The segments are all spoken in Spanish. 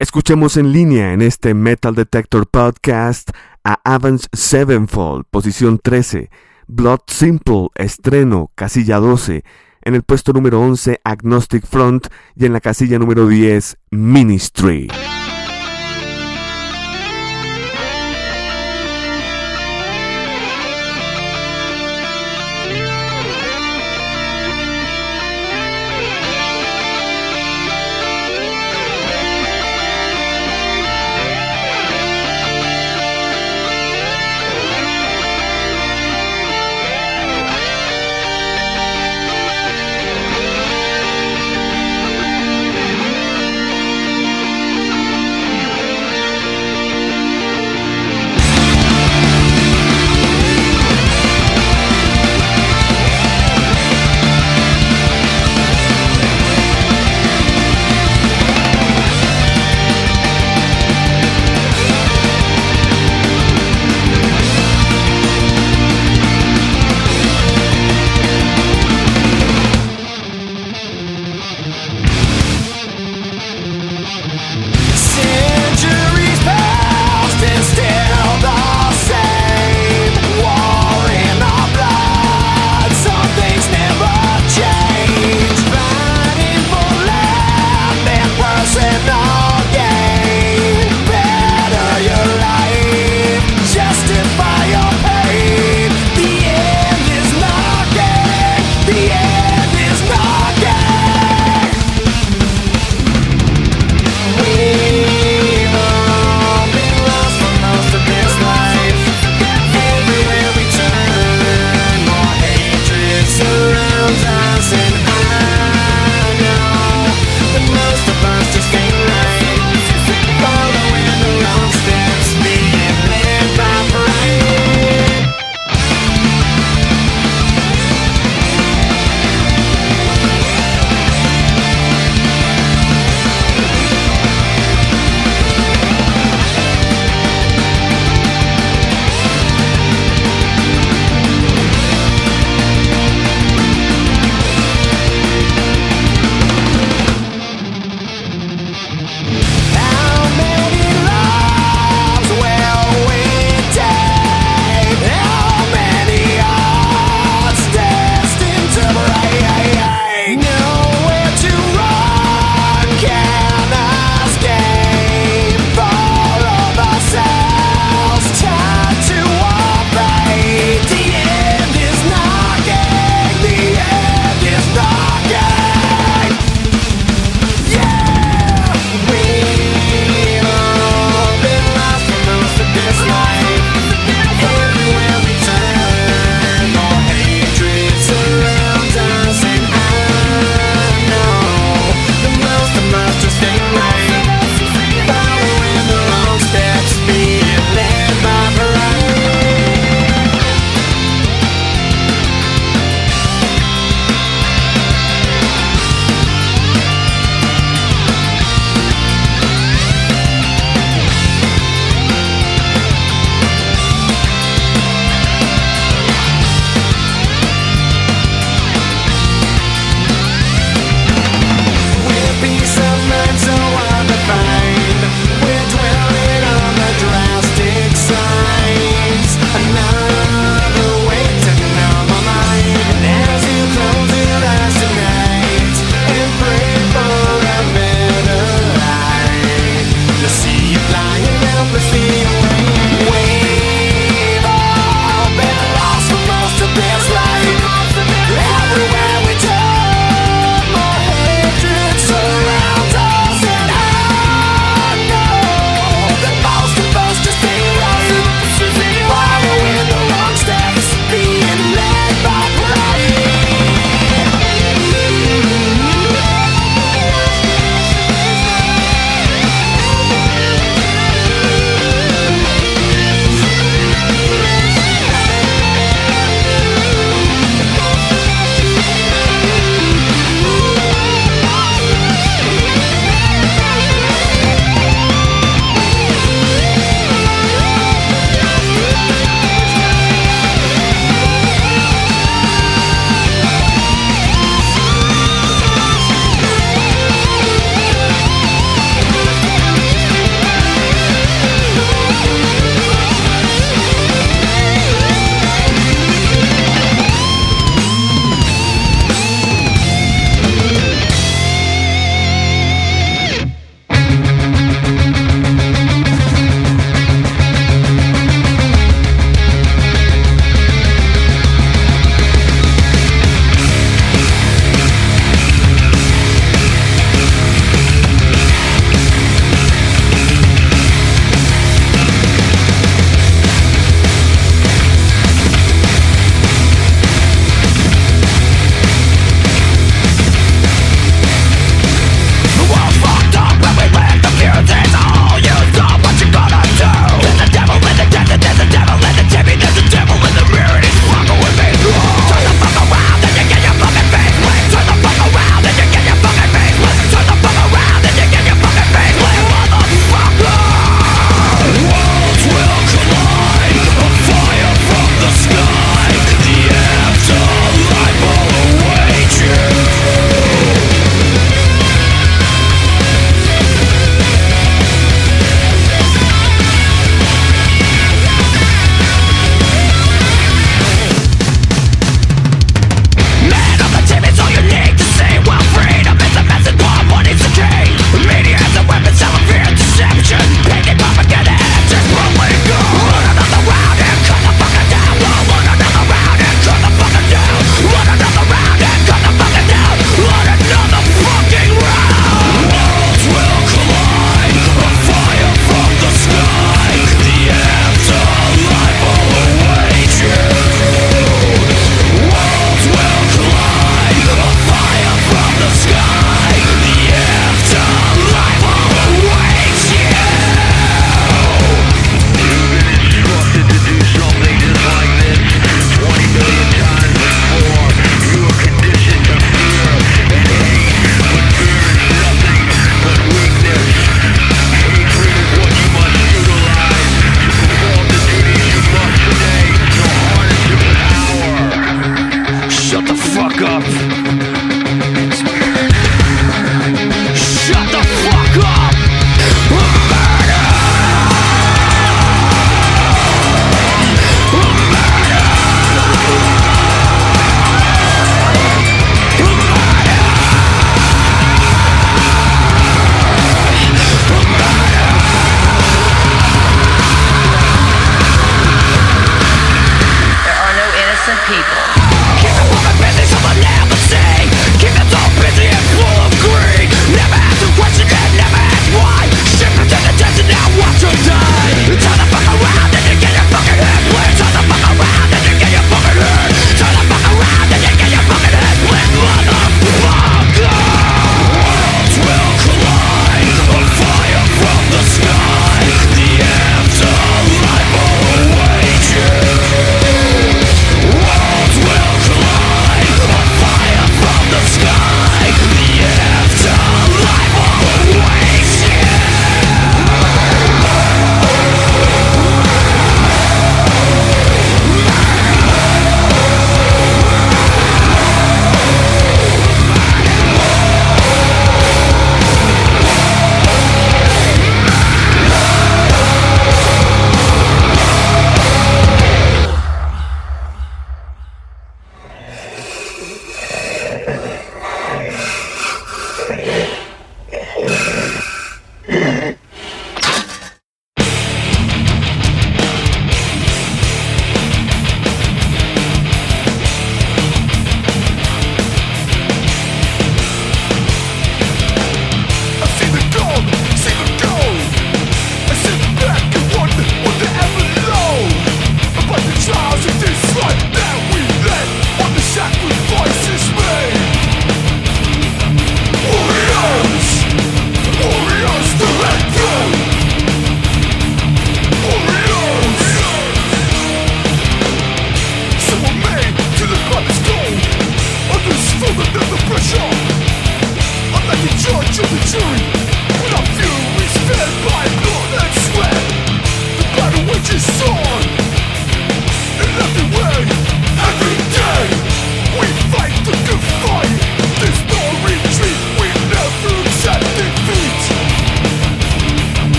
Escuchemos en línea en este Metal Detector Podcast a Avance Sevenfold, posición 13, Blood Simple, estreno, casilla 12, en el puesto número 11 Agnostic Front. Y en la casilla número 10 Ministry.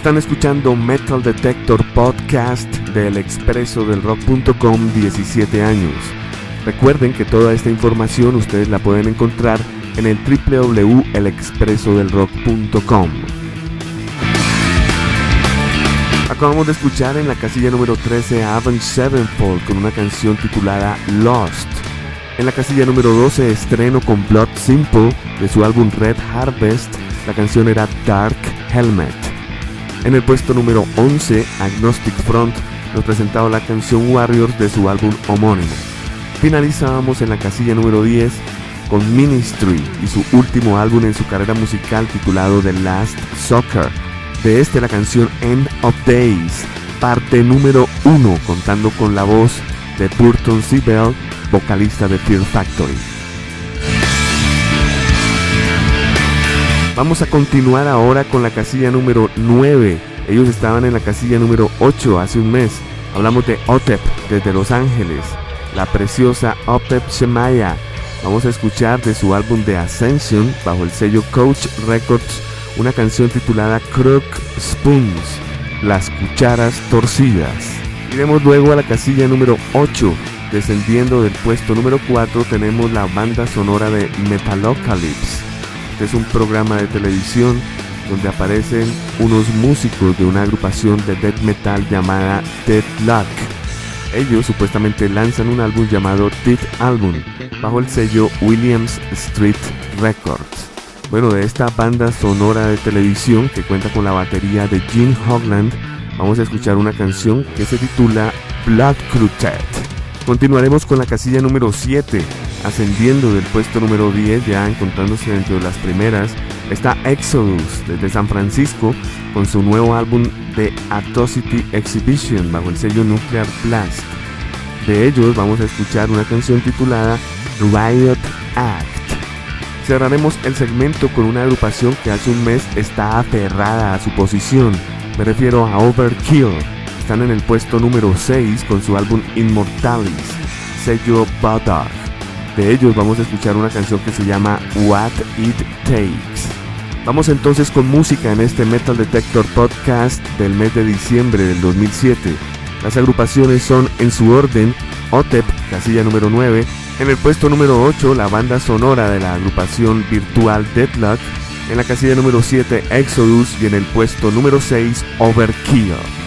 Están escuchando Metal Detector Podcast del expreso del rock.com 17 años. Recuerden que toda esta información ustedes la pueden encontrar en el www.elexpresodelrock.com. Acabamos de escuchar en la casilla número 13 a Avenged Sevenfold con una canción titulada Lost. En la casilla número 12 estreno con Blood Simple de su álbum Red Harvest, la canción era Dark Helmet. En el puesto número 11, Agnostic Front nos presentaba la canción Warriors de su álbum homónimo. Finalizábamos en la casilla número 10 con Ministry y su último álbum en su carrera musical titulado The Last Soccer. De este la canción End of Days, parte número 1, contando con la voz de Burton Sibel, vocalista de Fear Factory. Vamos a continuar ahora con la casilla número 9. Ellos estaban en la casilla número 8 hace un mes. Hablamos de Otep desde Los Ángeles, la preciosa Otep Shemaya. Vamos a escuchar de su álbum de Ascension bajo el sello Coach Records una canción titulada Crook Spoons, las cucharas torcidas. Iremos luego a la casilla número 8. Descendiendo del puesto número 4 tenemos la banda sonora de Metalocalypse es un programa de televisión donde aparecen unos músicos de una agrupación de death metal llamada Dead Luck. Ellos supuestamente lanzan un álbum llamado Dead Album bajo el sello Williams Street Records. Bueno, de esta banda sonora de televisión que cuenta con la batería de Gene Hogland, vamos a escuchar una canción que se titula Blood Crutet. Continuaremos con la casilla número 7, ascendiendo del puesto número 10, ya encontrándose dentro de las primeras, está Exodus desde San Francisco con su nuevo álbum The Atrocity Exhibition bajo el sello Nuclear Blast. De ellos vamos a escuchar una canción titulada Riot Act. Cerraremos el segmento con una agrupación que hace un mes está aferrada a su posición. Me refiero a Overkill. Están en el puesto número 6 con su álbum Immortalis, sello Badar. De ellos vamos a escuchar una canción que se llama What It Takes. Vamos entonces con música en este Metal Detector Podcast del mes de diciembre del 2007. Las agrupaciones son en su orden OTEP, casilla número 9, en el puesto número 8 la banda sonora de la agrupación virtual Deadlock, en la casilla número 7 Exodus y en el puesto número 6 Overkill.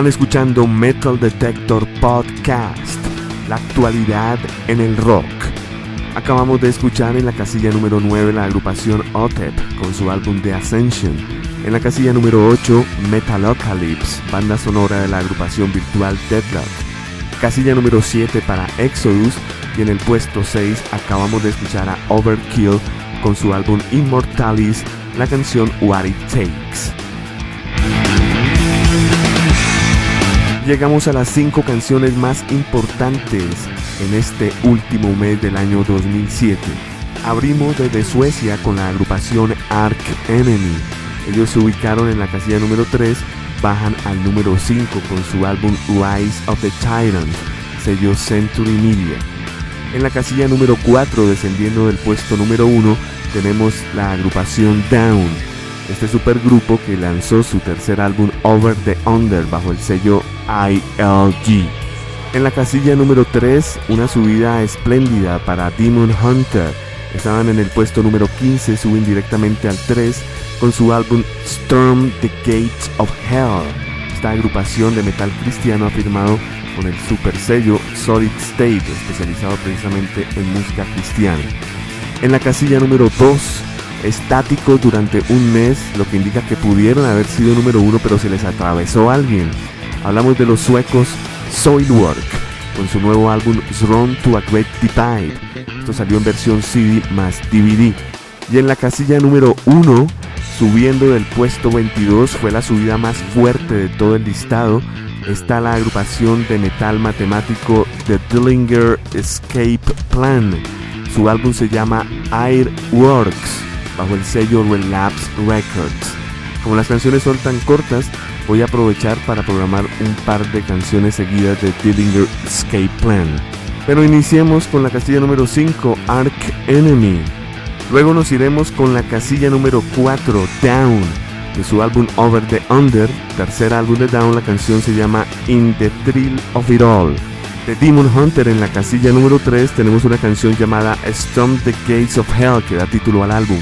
Están escuchando Metal Detector Podcast, la actualidad en el rock. Acabamos de escuchar en la casilla número 9 la agrupación OTEP con su álbum The Ascension. En la casilla número 8, Metalocalypse, banda sonora de la agrupación virtual Deadlock. Casilla número 7 para Exodus y en el puesto 6 acabamos de escuchar a Overkill con su álbum Immortalis, la canción What It Takes. Llegamos a las 5 canciones más importantes en este último mes del año 2007. Abrimos desde Suecia con la agrupación Ark Enemy. Ellos se ubicaron en la casilla número 3, bajan al número 5 con su álbum Rise of the Tyrant, sello Century Media. En la casilla número 4, descendiendo del puesto número 1, tenemos la agrupación Down, este supergrupo que lanzó su tercer álbum Over the Under bajo el sello ILG. En la casilla número 3, una subida espléndida para Demon Hunter. Estaban en el puesto número 15, suben directamente al 3 con su álbum Storm the Gates of Hell. Esta agrupación de metal cristiano ha firmado con el super sello Solid State, especializado precisamente en música cristiana. En la casilla número 2, estático durante un mes, lo que indica que pudieron haber sido número 1 pero se les atravesó alguien. Hablamos de los suecos Soilwork con su nuevo álbum Thrown to a Great Divide. Esto salió en versión CD más DVD. Y en la casilla número 1, subiendo del puesto 22, fue la subida más fuerte de todo el listado. Está la agrupación de metal matemático The Dillinger Escape Plan. Su álbum se llama Airworks, bajo el sello Relapse Records. Como las canciones son tan cortas, voy a aprovechar para programar un par de canciones seguidas de Dillinger Escape Plan. Pero iniciemos con la casilla número 5, Ark Enemy. Luego nos iremos con la casilla número 4, Down, de su álbum Over the Under, tercer álbum de Down, la canción se llama In the Thrill of It All. De Demon Hunter en la casilla número 3 tenemos una canción llamada Storm the Gates of Hell que da título al álbum.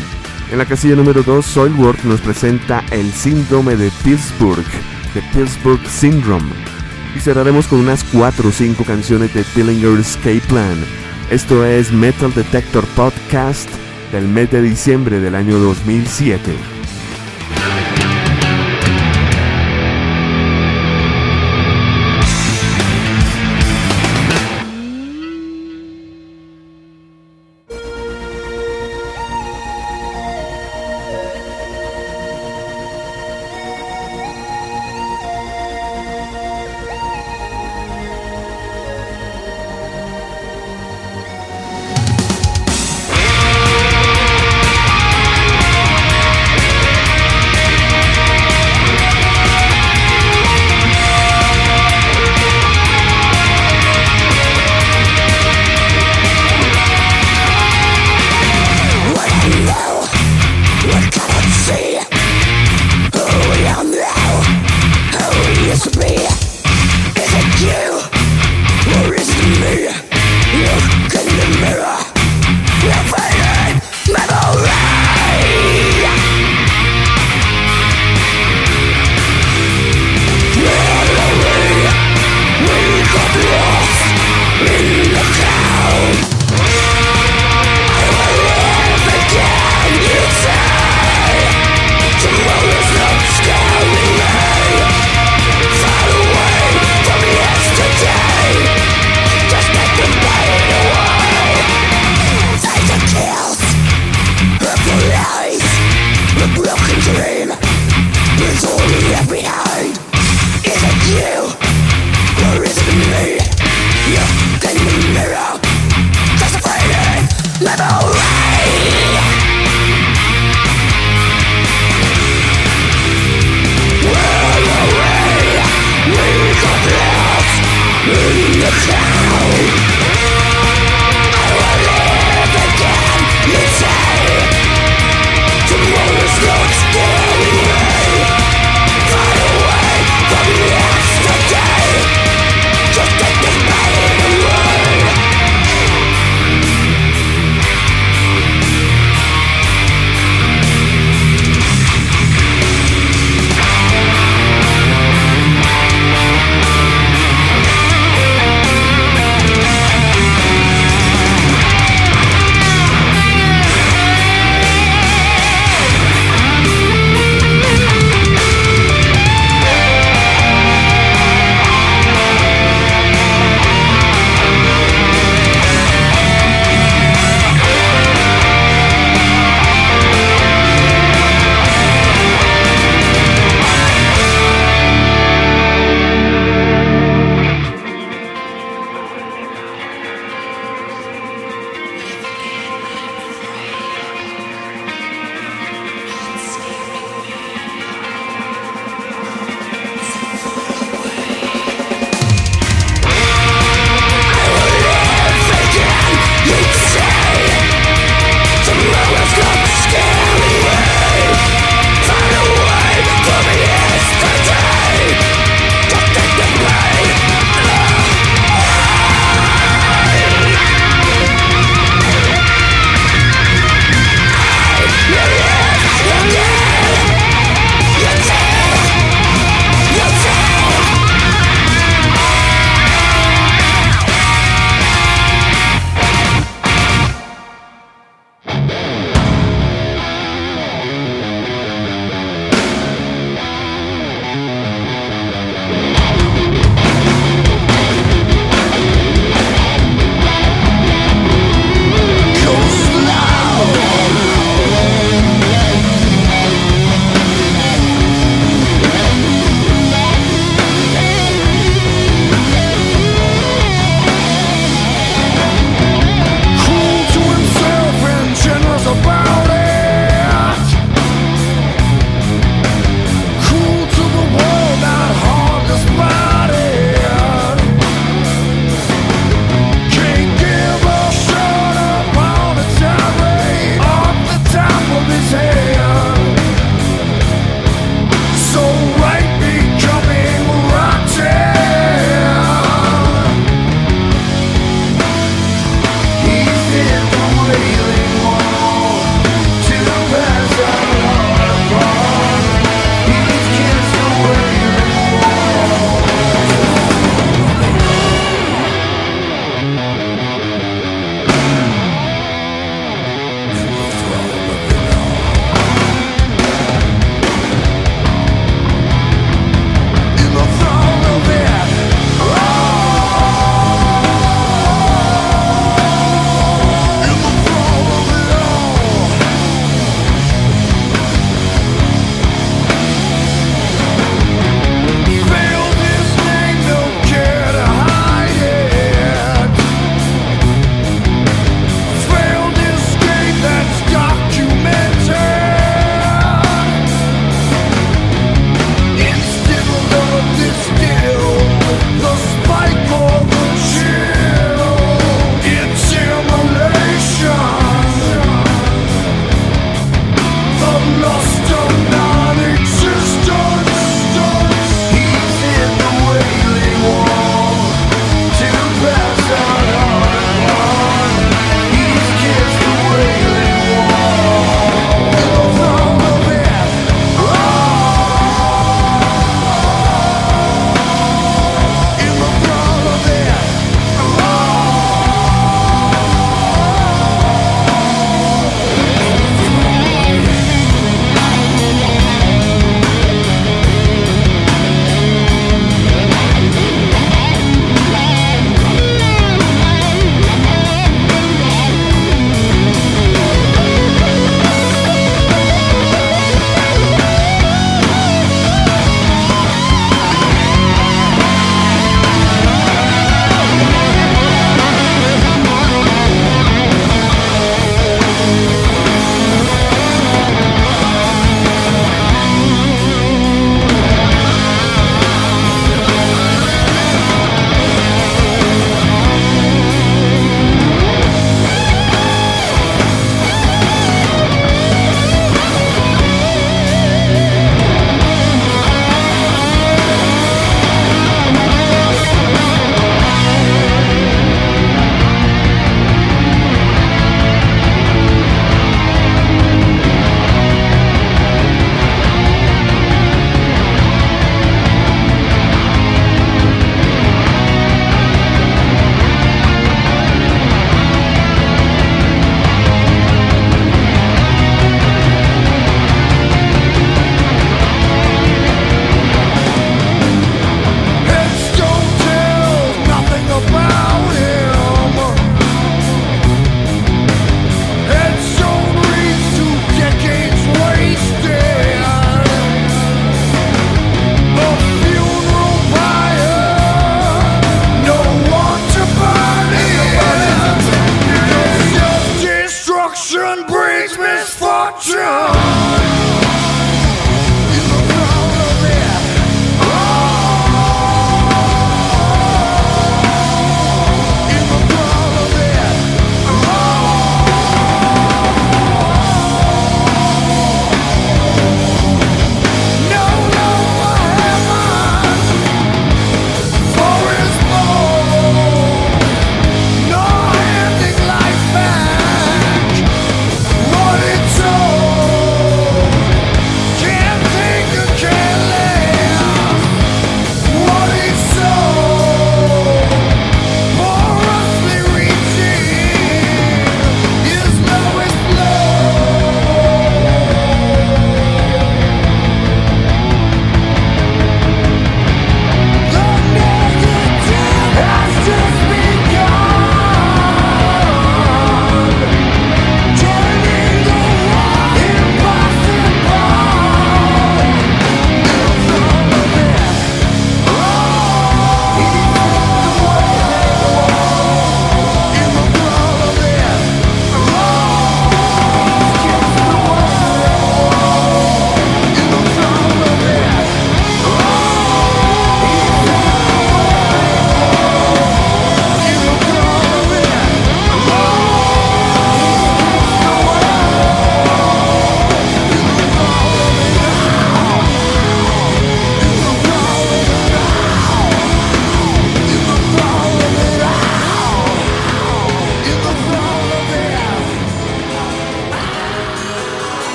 En la casilla número 2, Soilwork nos presenta el síndrome de Pittsburgh, The Pittsburgh Syndrome. Y cerraremos con unas 4 o 5 canciones de Dillinger Escape Plan. Esto es Metal Detector Podcast del mes de diciembre del año 2007.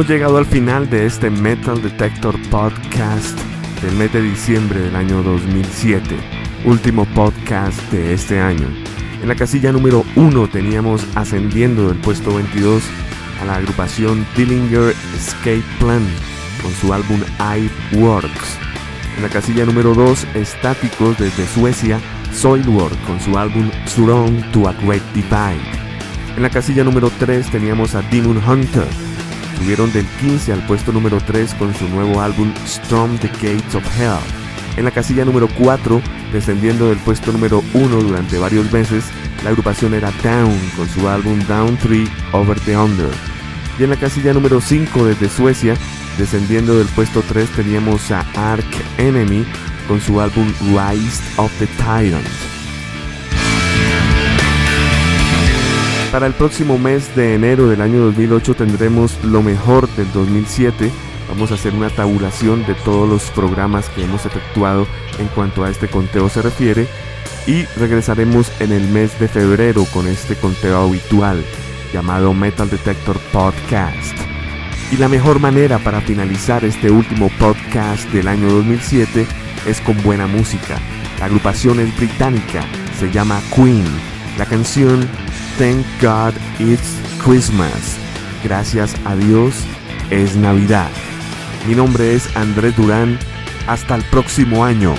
Hemos llegado al final de este Metal Detector Podcast del mes de diciembre del año 2007, último podcast de este año. En la casilla número 1 teníamos ascendiendo del puesto 22 a la agrupación Dillinger Escape Plan con su álbum I Works. En la casilla número 2, Estáticos desde Suecia, Soilwork con su álbum Surround to a Great Divide. En la casilla número 3 teníamos a Demon Hunter subieron del 15 al puesto número 3 con su nuevo álbum Storm the Gates of Hell. En la casilla número 4, descendiendo del puesto número 1 durante varios meses, la agrupación era Down con su álbum Down 3 Over the Under. Y en la casilla número 5 desde Suecia, descendiendo del puesto 3 teníamos a Ark Enemy con su álbum Rise of the Tyrant. Para el próximo mes de enero del año 2008 tendremos lo mejor del 2007. Vamos a hacer una tabulación de todos los programas que hemos efectuado en cuanto a este conteo se refiere y regresaremos en el mes de febrero con este conteo habitual llamado Metal Detector Podcast. Y la mejor manera para finalizar este último podcast del año 2007 es con buena música. La agrupación es británica, se llama Queen. La canción Thank God It's Christmas. Gracias a Dios es Navidad. Mi nombre es Andrés Durán. Hasta el próximo año.